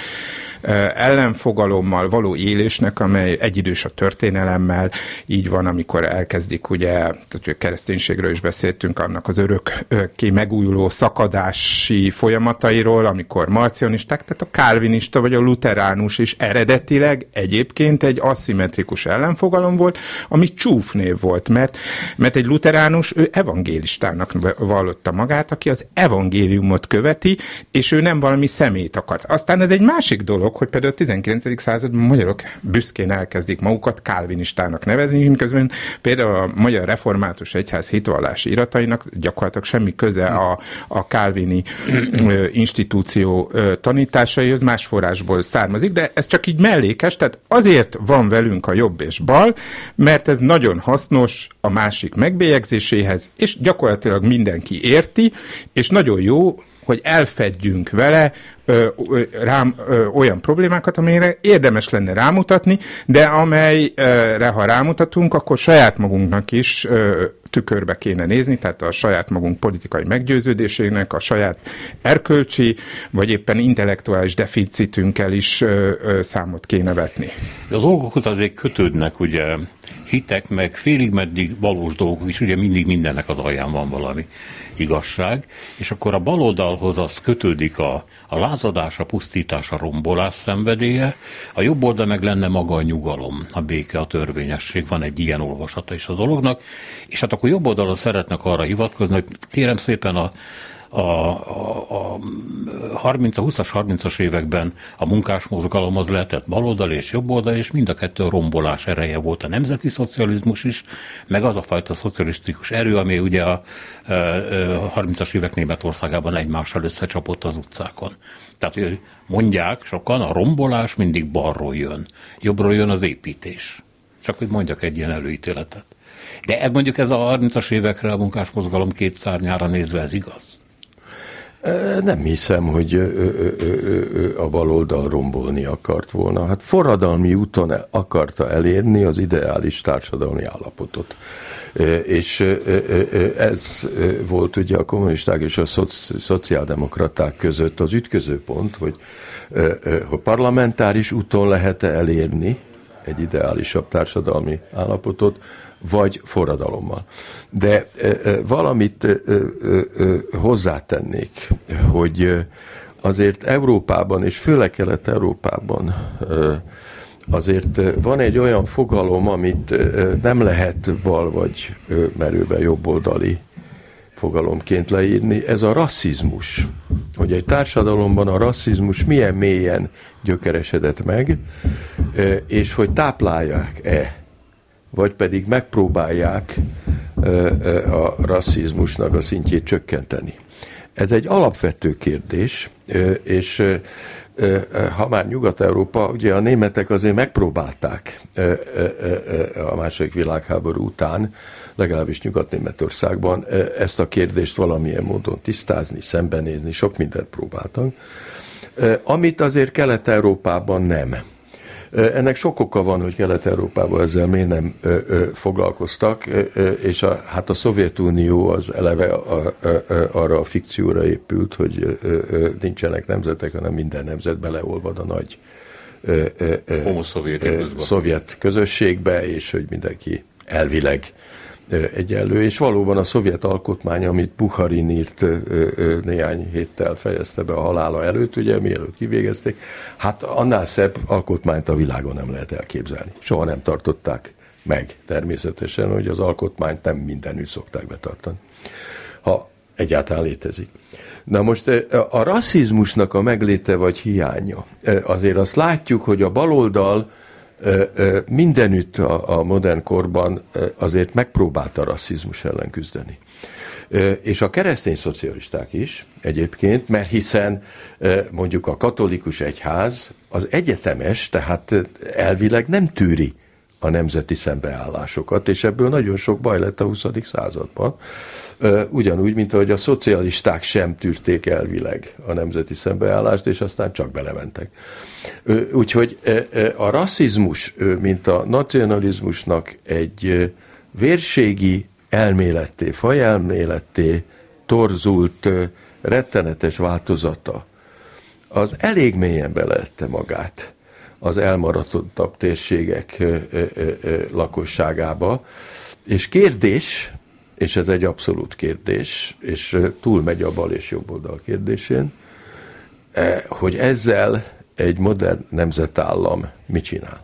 ellenfogalommal való élésnek, amely egyidős a történelemmel, így van, amikor elkezdik, ugye, tehát kereszténységről is beszéltünk, annak az örökké megújuló szakadási folyamatairól, amikor marcionisták, tehát a kálvinista vagy a luteránus is eredetileg egyébként egy aszimmetrikus ellenfogalom volt, ami csúfnév volt, mert, mert egy luteránus, ő evangélistának vallotta magát, aki az evangéliumot követi, és ő nem valami szemét akart. Aztán ez egy másik dolog, dolog, hogy például a 19. században magyarok büszkén elkezdik magukat kálvinistának nevezni, miközben például a Magyar Református Egyház hitvallási iratainak gyakorlatilag semmi köze a, a kálvini institúció tanításaihoz más forrásból származik, de ez csak így mellékes, tehát azért van velünk a jobb és bal, mert ez nagyon hasznos a másik megbélyegzéséhez, és gyakorlatilag mindenki érti, és nagyon jó hogy elfedjünk vele ö, ö, rám, ö, olyan problémákat, amelyre érdemes lenne rámutatni, de amelyre ha rámutatunk, akkor saját magunknak is ö, tükörbe kéne nézni, tehát a saját magunk politikai meggyőződésének, a saját erkölcsi, vagy éppen intellektuális deficitünkkel is ö, ö, számot kéne vetni. A dolgokhoz azért kötődnek, ugye, hitek, meg félig meddig valós dolgok is, ugye mindig mindennek az alján van valami igazság, és akkor a baloldalhoz az kötődik a, a lázadás, a pusztítás, a rombolás szenvedélye, a jobb oldal meg lenne maga a nyugalom, a béke, a törvényesség, van egy ilyen olvasata is a dolognak, és hát akkor jobb oldalon szeretnek arra hivatkozni, hogy kérem szépen a a, a, a 30 a 20-as, 30-as években a munkásmozgalom az lehetett baloldal és jobboldal, és mind a kettő rombolás ereje volt a nemzeti szocializmus is, meg az a fajta szocialisztikus erő, ami ugye a, a, a 30-as évek Németországában egymással összecsapott az utcákon. Tehát mondják sokan, a rombolás mindig balról jön, jobbról jön az építés. Csak hogy mondjak egy ilyen előítéletet. De mondjuk ez a 30-as évekre a munkásmozgalom két szárnyára nézve ez igaz? Nem hiszem, hogy a baloldal rombolni akart volna. Hát forradalmi úton akarta elérni az ideális társadalmi állapotot. És ez volt ugye a kommunisták és a szociáldemokraták között az ütközőpont, hogy, hogy parlamentáris úton lehet-e elérni egy ideálisabb társadalmi állapotot, vagy forradalommal. De valamit hozzátennék, hogy azért Európában, és főleg Kelet-Európában azért van egy olyan fogalom, amit nem lehet bal vagy merőben jobboldali fogalomként leírni, ez a rasszizmus. Hogy egy társadalomban a rasszizmus milyen mélyen gyökeresedett meg, és hogy táplálják-e, vagy pedig megpróbálják a rasszizmusnak a szintjét csökkenteni. Ez egy alapvető kérdés, és ha már Nyugat-Európa, ugye a németek azért megpróbálták a második világháború után, legalábbis Nyugat-Németországban ezt a kérdést valamilyen módon tisztázni, szembenézni, sok mindent próbáltak, amit azért Kelet-Európában nem. Ennek sok oka van, hogy Kelet-Európában ezzel miért nem foglalkoztak, és a, hát a Szovjetunió az eleve a, a, a, arra a fikcióra épült, hogy nincsenek nemzetek, hanem minden nemzet beleolvad a nagy ö, ö, ö, szovjet közösségbe, és hogy mindenki elvileg egyenlő, és valóban a szovjet alkotmány, amit Bukharin írt néhány héttel fejezte be a halála előtt, ugye mielőtt kivégezték, hát annál szebb alkotmányt a világon nem lehet elképzelni. Soha nem tartották meg természetesen, hogy az alkotmányt nem mindenütt szokták betartani. Ha egyáltalán létezik. Na most a rasszizmusnak a megléte vagy hiánya, azért azt látjuk, hogy a baloldal mindenütt a, modern korban azért megpróbálta a rasszizmus ellen küzdeni. És a keresztény szocialisták is egyébként, mert hiszen mondjuk a katolikus egyház az egyetemes, tehát elvileg nem tűri a nemzeti szembeállásokat, és ebből nagyon sok baj lett a 20. században. Ugyanúgy, mint ahogy a szocialisták sem tűrték elvileg a nemzeti szembeállást, és aztán csak belementek. Úgyhogy a rasszizmus, mint a nacionalizmusnak egy vérségi elméletté, fajelméletté torzult, rettenetes változata, az elég mélyen belette magát az elmaradottabb térségek lakosságába. És kérdés, és ez egy abszolút kérdés, és túlmegy a bal és jobb oldal kérdésén, hogy ezzel egy modern nemzetállam mit csinál?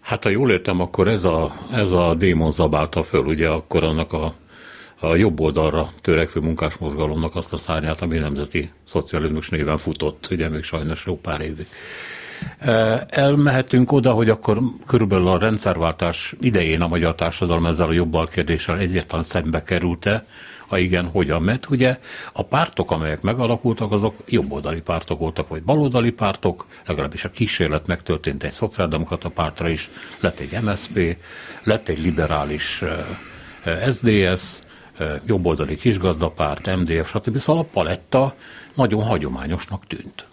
Hát ha jól értem, akkor ez a, ez a démon zabálta föl, ugye akkor annak a, a jobb oldalra törekvő munkásmozgalomnak azt a szárnyát, ami nemzeti szocializmus néven futott, ugye még sajnos jó pár évig. E, elmehetünk oda, hogy akkor körülbelül a rendszerváltás idején a magyar társadalom ezzel a jobbal kérdéssel egyetlen szembe került-e, ha igen, hogyan? Mert ugye a pártok, amelyek megalakultak, azok jobboldali pártok voltak, vagy baloldali pártok, legalábbis a kísérlet megtörtént egy szociáldemokrata pártra is, lett egy MSP, lett egy liberális SDS, jobboldali kisgazdapárt, MDF, stb. Szóval a paletta nagyon hagyományosnak tűnt.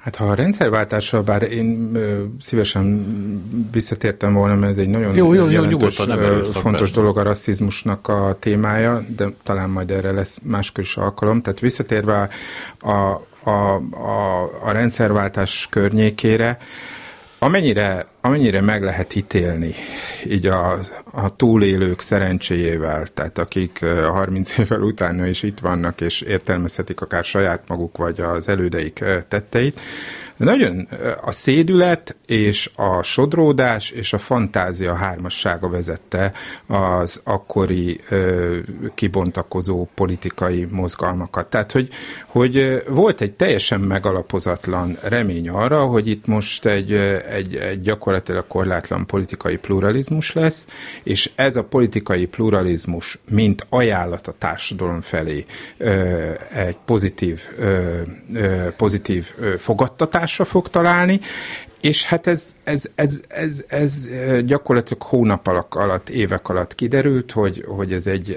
Hát ha a rendszerváltással, bár én ö, szívesen visszatértem volna, mert ez egy nagyon jó, jó, jó, jelentős, ö, fontos persze. dolog a rasszizmusnak a témája, de talán majd erre lesz máskor is alkalom. Tehát visszatérve a, a, a, a rendszerváltás környékére, amennyire amennyire meg lehet ítélni, így a, a túlélők szerencséjével, tehát akik 30 évvel utána is itt vannak, és értelmezhetik akár saját maguk, vagy az elődeik tetteit, de nagyon a szédület és a sodródás és a fantázia hármassága vezette az akkori ö, kibontakozó politikai mozgalmakat. Tehát, hogy, hogy volt egy teljesen megalapozatlan remény arra, hogy itt most egy, egy, egy gyakorlatilag korlátlan politikai pluralizmus lesz, és ez a politikai pluralizmus, mint ajánlat a társadalom felé ö, egy pozitív, ö, pozitív fogadtatás megoldásra fog találni, és hát ez, ez, ez, ez, ez gyakorlatilag hónap alatt, évek alatt kiderült, hogy, hogy ez, egy,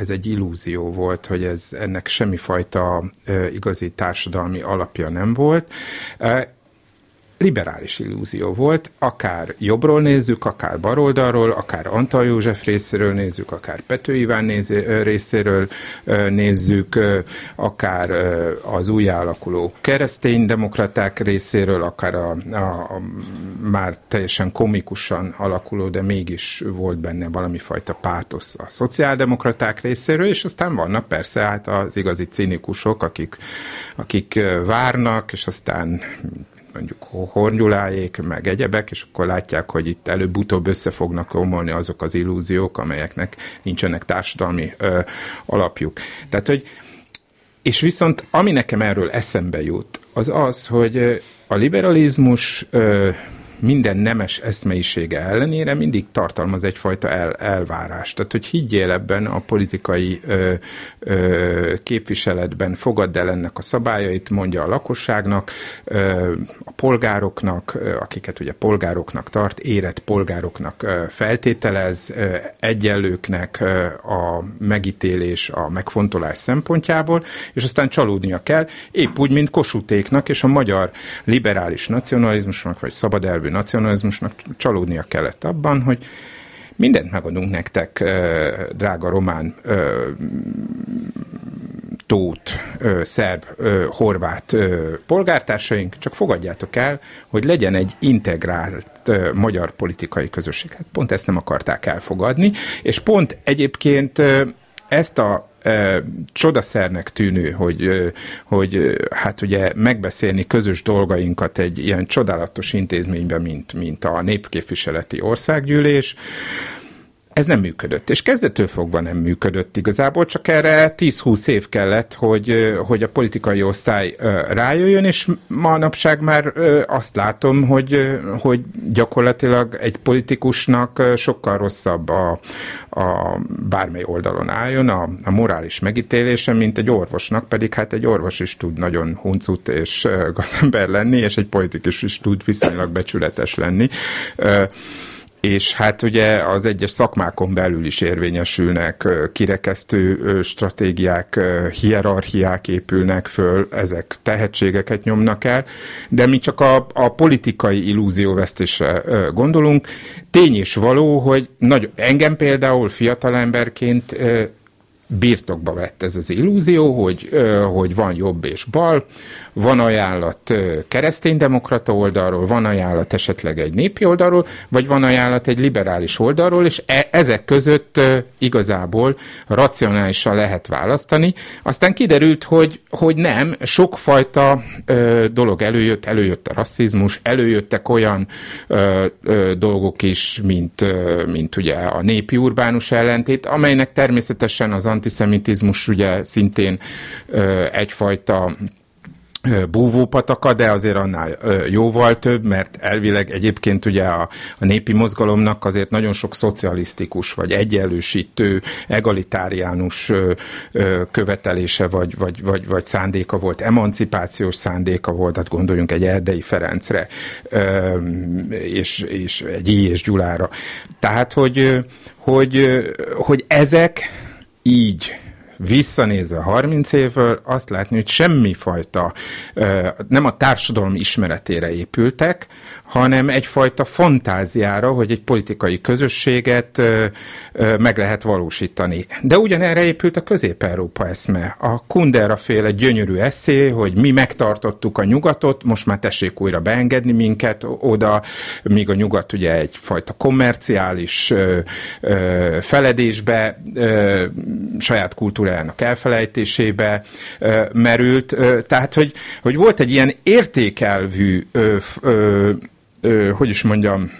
ez egy illúzió volt, hogy ez ennek semmifajta igazi társadalmi alapja nem volt. Liberális illúzió volt, akár jobbról nézzük, akár baloldalról, akár Antal József részéről nézzük, akár Pető Iván nézé, részéről nézzük, akár az új alakuló kereszténydemokraták részéről, akár a, a, a már teljesen komikusan alakuló, de mégis volt benne valami fajta pátosz a szociáldemokraták részéről, és aztán vannak persze hát az igazi cinikusok, akik, akik várnak, és aztán mondjuk hornyuláék, meg egyebek, és akkor látják, hogy itt előbb-utóbb össze fognak omolni azok az illúziók, amelyeknek nincsenek társadalmi ö, alapjuk. Tehát, hogy és viszont ami nekem erről eszembe jut, az az, hogy a liberalizmus ö, minden nemes eszmeisége ellenére mindig tartalmaz egyfajta el, elvárást. Tehát, hogy higgyél ebben a politikai ö, ö, képviseletben, fogadd el ennek a szabályait, mondja a lakosságnak, ö, a polgároknak, akiket ugye polgároknak tart, érett polgároknak feltételez, egyenlőknek a megítélés, a megfontolás szempontjából, és aztán csalódnia kell, épp úgy, mint Kosutéknak és a magyar liberális nacionalizmusnak, vagy szabad elvű nacionalizmusnak csalódnia kellett abban, hogy mindent megadunk nektek, drága román tót, szerb, horvát polgártársaink, csak fogadjátok el, hogy legyen egy integrált magyar politikai közösség. Hát pont ezt nem akarták elfogadni, és pont egyébként ezt a csodaszernek tűnő, hogy, hogy hát ugye megbeszélni közös dolgainkat egy ilyen csodálatos intézményben, mint, mint a népképviseleti országgyűlés, ez nem működött. És kezdetől fogva nem működött igazából, csak erre 10-20 év kellett, hogy, hogy a politikai osztály rájöjjön, és manapság már azt látom, hogy, hogy gyakorlatilag egy politikusnak sokkal rosszabb a, a bármely oldalon álljon a, a morális megítélése, mint egy orvosnak, pedig hát egy orvos is tud nagyon huncut és gazember lenni, és egy politikus is tud viszonylag becsületes lenni és hát ugye az egyes szakmákon belül is érvényesülnek kirekesztő stratégiák, hierarchiák épülnek föl, ezek tehetségeket nyomnak el, de mi csak a, a politikai illúzióvesztésre gondolunk. Tény is való, hogy nagy, engem például fiatalemberként birtokba vett ez az illúzió, hogy, hogy van jobb és bal, van ajánlat kereszténydemokrata oldalról, van ajánlat esetleg egy népi oldalról, vagy van ajánlat egy liberális oldalról, és e- ezek között igazából racionálisan lehet választani. Aztán kiderült, hogy, hogy nem, sokfajta ö, dolog előjött, előjött a rasszizmus, előjöttek olyan ö, ö, dolgok is, mint, ö, mint ugye a népi urbánus ellentét, amelynek természetesen az antiszemitizmus ugye szintén ö, egyfajta búvópataka, de azért annál jóval több, mert elvileg egyébként ugye a, a népi mozgalomnak azért nagyon sok szocialisztikus, vagy egyenlősítő, egalitáriánus követelése, vagy, vagy, vagy, vagy szándéka volt, emancipációs szándéka volt, hát gondoljunk egy Erdei Ferencre, és, és egy I. és Gyulára. Tehát, hogy, hogy, hogy ezek így visszanézve 30 évvel azt látni, hogy semmifajta, nem a társadalom ismeretére épültek, hanem egyfajta fantáziára, hogy egy politikai közösséget meg lehet valósítani. De ugyanerre épült a Közép-Európa eszme. A Kundera féle gyönyörű eszé, hogy mi megtartottuk a nyugatot, most már tessék újra beengedni minket oda, míg a nyugat ugye egyfajta kommerciális feledésbe, saját kultúrájának elfelejtésébe merült. Tehát, hogy, hogy volt egy ilyen értékelvű ö, hogy is mondjam,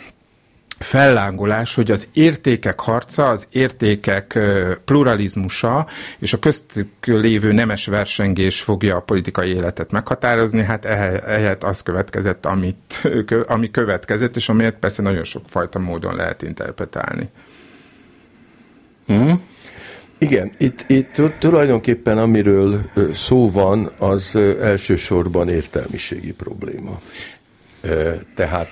fellángolás, hogy az értékek harca, az értékek pluralizmusa és a köztük lévő nemes versengés fogja a politikai életet meghatározni, hát ehhez az következett, amit, ami következett, és amelyet persze nagyon sok fajta módon lehet interpretálni. Igen, itt, itt tulajdonképpen amiről szó van, az elsősorban értelmiségi probléma. Tehát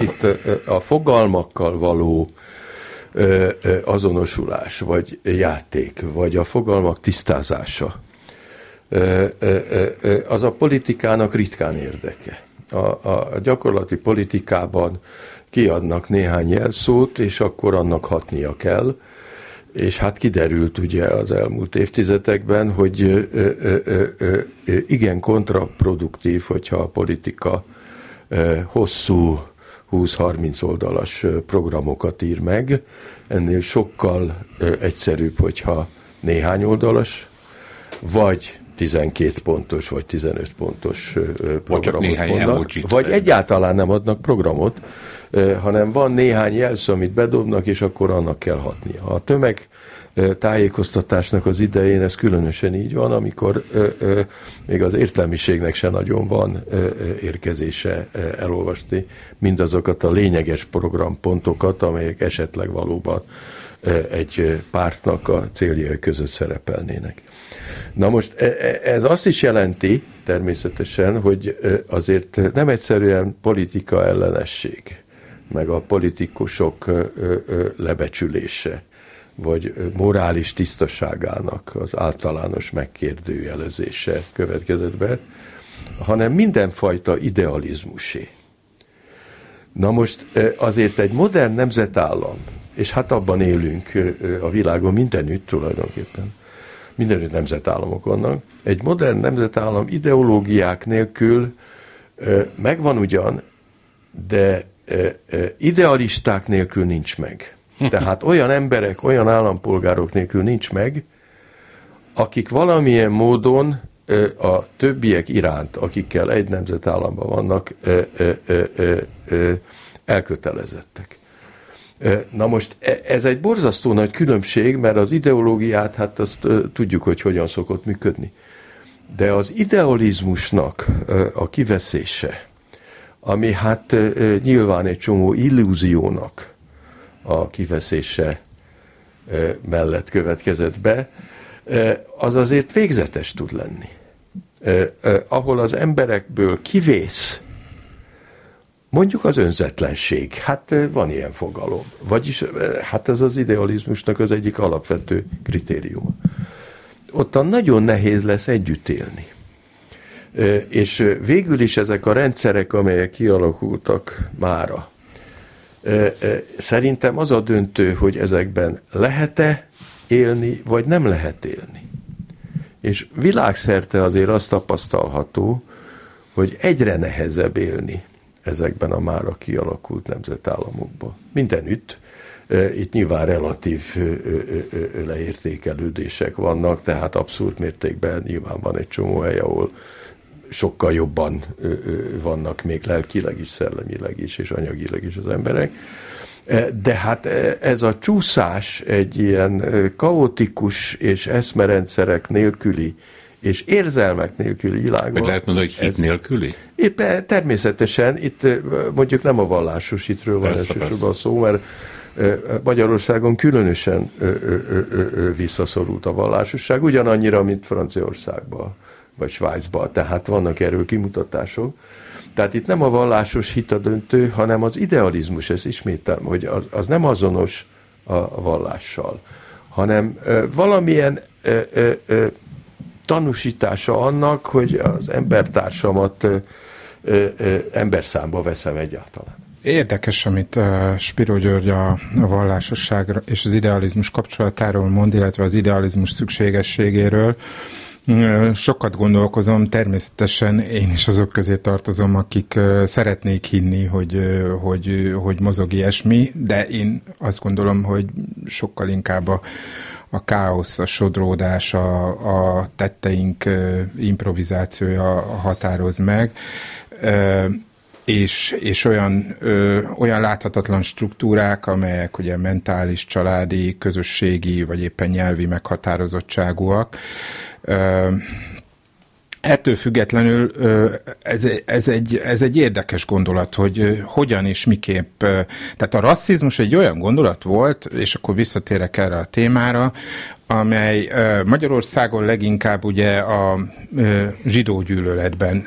itt a fogalmakkal való azonosulás, vagy játék, vagy a fogalmak tisztázása, az a politikának ritkán érdeke. a, a gyakorlati politikában kiadnak néhány jelszót, és akkor annak hatnia kell. És hát kiderült ugye az elmúlt évtizedekben, hogy ö, ö, ö, ö, igen kontraproduktív, hogyha a politika hosszú 20-30 oldalas programokat ír meg. Ennél sokkal egyszerűbb, hogyha néhány oldalas, vagy 12 pontos vagy 15 pontos programot vagy mondnak, vagy egyáltalán nem adnak programot, hanem van néhány jelszó, amit bedobnak, és akkor annak kell hatnia. A tömeg tájékoztatásnak az idején ez különösen így van, amikor ö, ö, még az értelmiségnek se nagyon van ö, érkezése elolvasni mindazokat a lényeges programpontokat, amelyek esetleg valóban egy pártnak a céljai között szerepelnének. Na most e, e, ez azt is jelenti természetesen, hogy azért nem egyszerűen politika ellenesség, meg a politikusok lebecsülése, vagy morális tisztaságának az általános megkérdőjelezése következett be, hanem mindenfajta idealizmusé. Na most azért egy modern nemzetállam, és hát abban élünk a világon mindenütt tulajdonképpen, mindenütt nemzetállamok vannak. Egy modern nemzetállam ideológiák nélkül megvan ugyan, de idealisták nélkül nincs meg. Tehát olyan emberek, olyan állampolgárok nélkül nincs meg, akik valamilyen módon a többiek iránt, akikkel egy nemzetállamban vannak, elkötelezettek. Na most e, ez egy borzasztó nagy különbség, mert az ideológiát, hát azt tudjuk, hogy hogyan szokott működni. De az idealizmusnak a kiveszése, ami hát nyilván egy csomó illúziónak a kiveszése mellett következett be, az azért végzetes tud lenni. Ahol az emberekből kivész Mondjuk az önzetlenség. Hát van ilyen fogalom. Vagyis hát ez az idealizmusnak az egyik alapvető kritériuma. Ottan nagyon nehéz lesz együtt élni. És végül is ezek a rendszerek, amelyek kialakultak mára, szerintem az a döntő, hogy ezekben lehet-e élni, vagy nem lehet élni. És világszerte azért azt tapasztalható, hogy egyre nehezebb élni ezekben a mára kialakult nemzetállamokban. Mindenütt. Itt nyilván relatív leértékelődések vannak, tehát abszolút mértékben nyilván van egy csomó hely, ahol sokkal jobban vannak még lelkileg is, szellemileg is, és anyagileg is az emberek. De hát ez a csúszás egy ilyen kaotikus és eszmerendszerek nélküli és érzelmek nélküli világban. Vagy lehet mondani, hogy hit nélküli? Épp, természetesen, itt mondjuk nem a vallásos hitről van elsősorban szó, mert Magyarországon különösen visszaszorult a vallásosság, ugyanannyira, mint Franciaországban vagy Svájcban, tehát vannak erről kimutatások. Tehát itt nem a vallásos hit a döntő, hanem az idealizmus, ez ismételem, hogy az, az nem azonos a vallással, hanem valamilyen tanúsítása annak, hogy az embertársamat emberszámba veszem egyáltalán. Érdekes, amit uh, Spiro György a, vallásosság és az idealizmus kapcsolatáról mond, illetve az idealizmus szükségességéről. Sokat gondolkozom, természetesen én is azok közé tartozom, akik szeretnék hinni, hogy, hogy, hogy mozog ilyesmi, de én azt gondolom, hogy sokkal inkább a, a káosz, a sodródás, a, a tetteink improvizációja határoz meg, és, és olyan, ö, olyan láthatatlan struktúrák, amelyek ugye mentális, családi, közösségi, vagy éppen nyelvi meghatározottságúak, ö, Ettől függetlenül ez, ez, egy, ez egy érdekes gondolat, hogy hogyan és miképp. Tehát a rasszizmus egy olyan gondolat volt, és akkor visszatérek erre a témára, amely Magyarországon leginkább ugye a zsidó gyűlöletben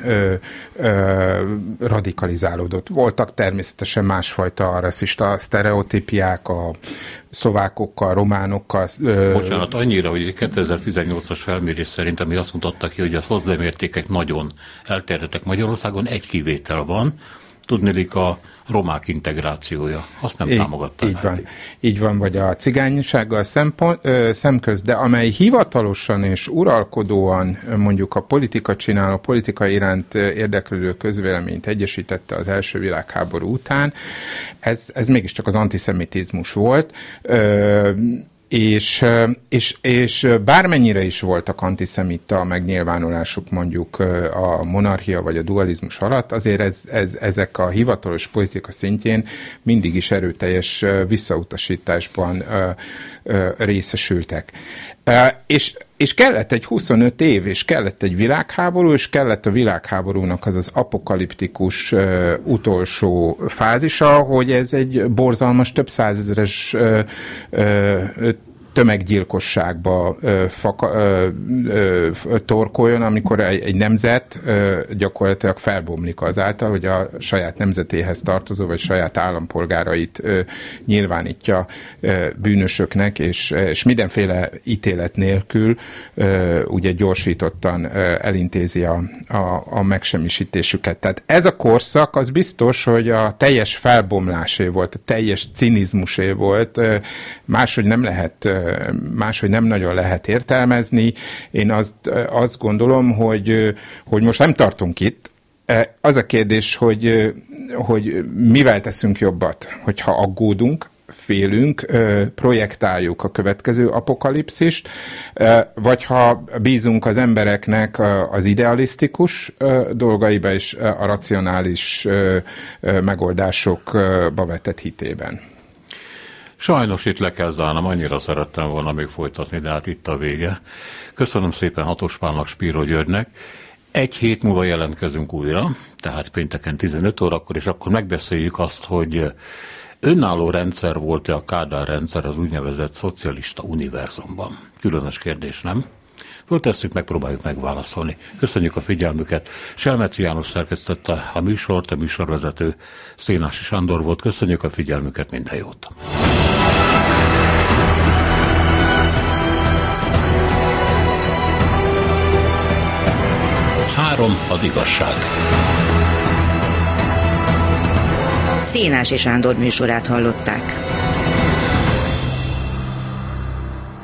radikalizálódott. Voltak természetesen másfajta rasszista sztereotípiák a szlovákokkal, románokkal. Bocsánat, annyira, hogy 2018-as felmérés szerint, ami azt mutatta ki, hogy a szociális nagyon elterjedtek Magyarországon, egy kivétel van, tudnélik a romák integrációja. Azt nem támogatták. Így van. Így van, vagy a cigánysággal szempont, ö, szemköz, de amely hivatalosan és uralkodóan mondjuk a politika csináló, politika iránt érdeklődő közvéleményt egyesítette az első világháború után, ez, ez mégiscsak az antiszemitizmus volt. Ö, és, és, és bármennyire is voltak antiszemita megnyilvánulásuk mondjuk a monarchia vagy a dualizmus alatt, azért ez, ez, ezek a hivatalos politika szintjén mindig is erőteljes visszautasításban részesültek. És, és kellett egy 25 év, és kellett egy világháború, és kellett a világháborúnak az az apokaliptikus uh, utolsó fázisa, hogy ez egy borzalmas, több százezeres uh, uh, tömeggyilkosságba ö, faka, ö, ö, torkoljon, amikor egy, egy nemzet ö, gyakorlatilag felbomlik azáltal, hogy a saját nemzetéhez tartozó, vagy saját állampolgárait ö, nyilvánítja ö, bűnösöknek, és, és mindenféle ítélet nélkül ö, ugye gyorsítottan ö, elintézi a, a, a megsemmisítésüket. Tehát ez a korszak az biztos, hogy a teljes felbomlásé volt, a teljes cinizmusé volt, ö, máshogy nem lehet máshogy nem nagyon lehet értelmezni. Én azt, azt gondolom, hogy, hogy most nem tartunk itt, az a kérdés, hogy, hogy mivel teszünk jobbat, hogyha aggódunk, félünk, projektáljuk a következő apokalipszist, vagy ha bízunk az embereknek az idealisztikus dolgaiba és a racionális megoldásokba vetett hitében. Sajnos itt le kell zárnom, annyira szerettem volna még folytatni, de hát itt a vége. Köszönöm szépen Hatos Pálnak, Spiro Györgynek. Egy hét múlva jelentkezünk újra, tehát pénteken 15 órakor, és akkor megbeszéljük azt, hogy önálló rendszer volt-e a Kádár rendszer az úgynevezett szocialista univerzumban. Különös kérdés, nem? Föltesszük, megpróbáljuk megválaszolni. Köszönjük a figyelmüket. Selmeci János szerkesztette a műsort, a műsorvezető Szénási Sándor volt. Köszönjük a figyelmüket, minden jót! Három az igazság. Szénási Sándor műsorát hallották.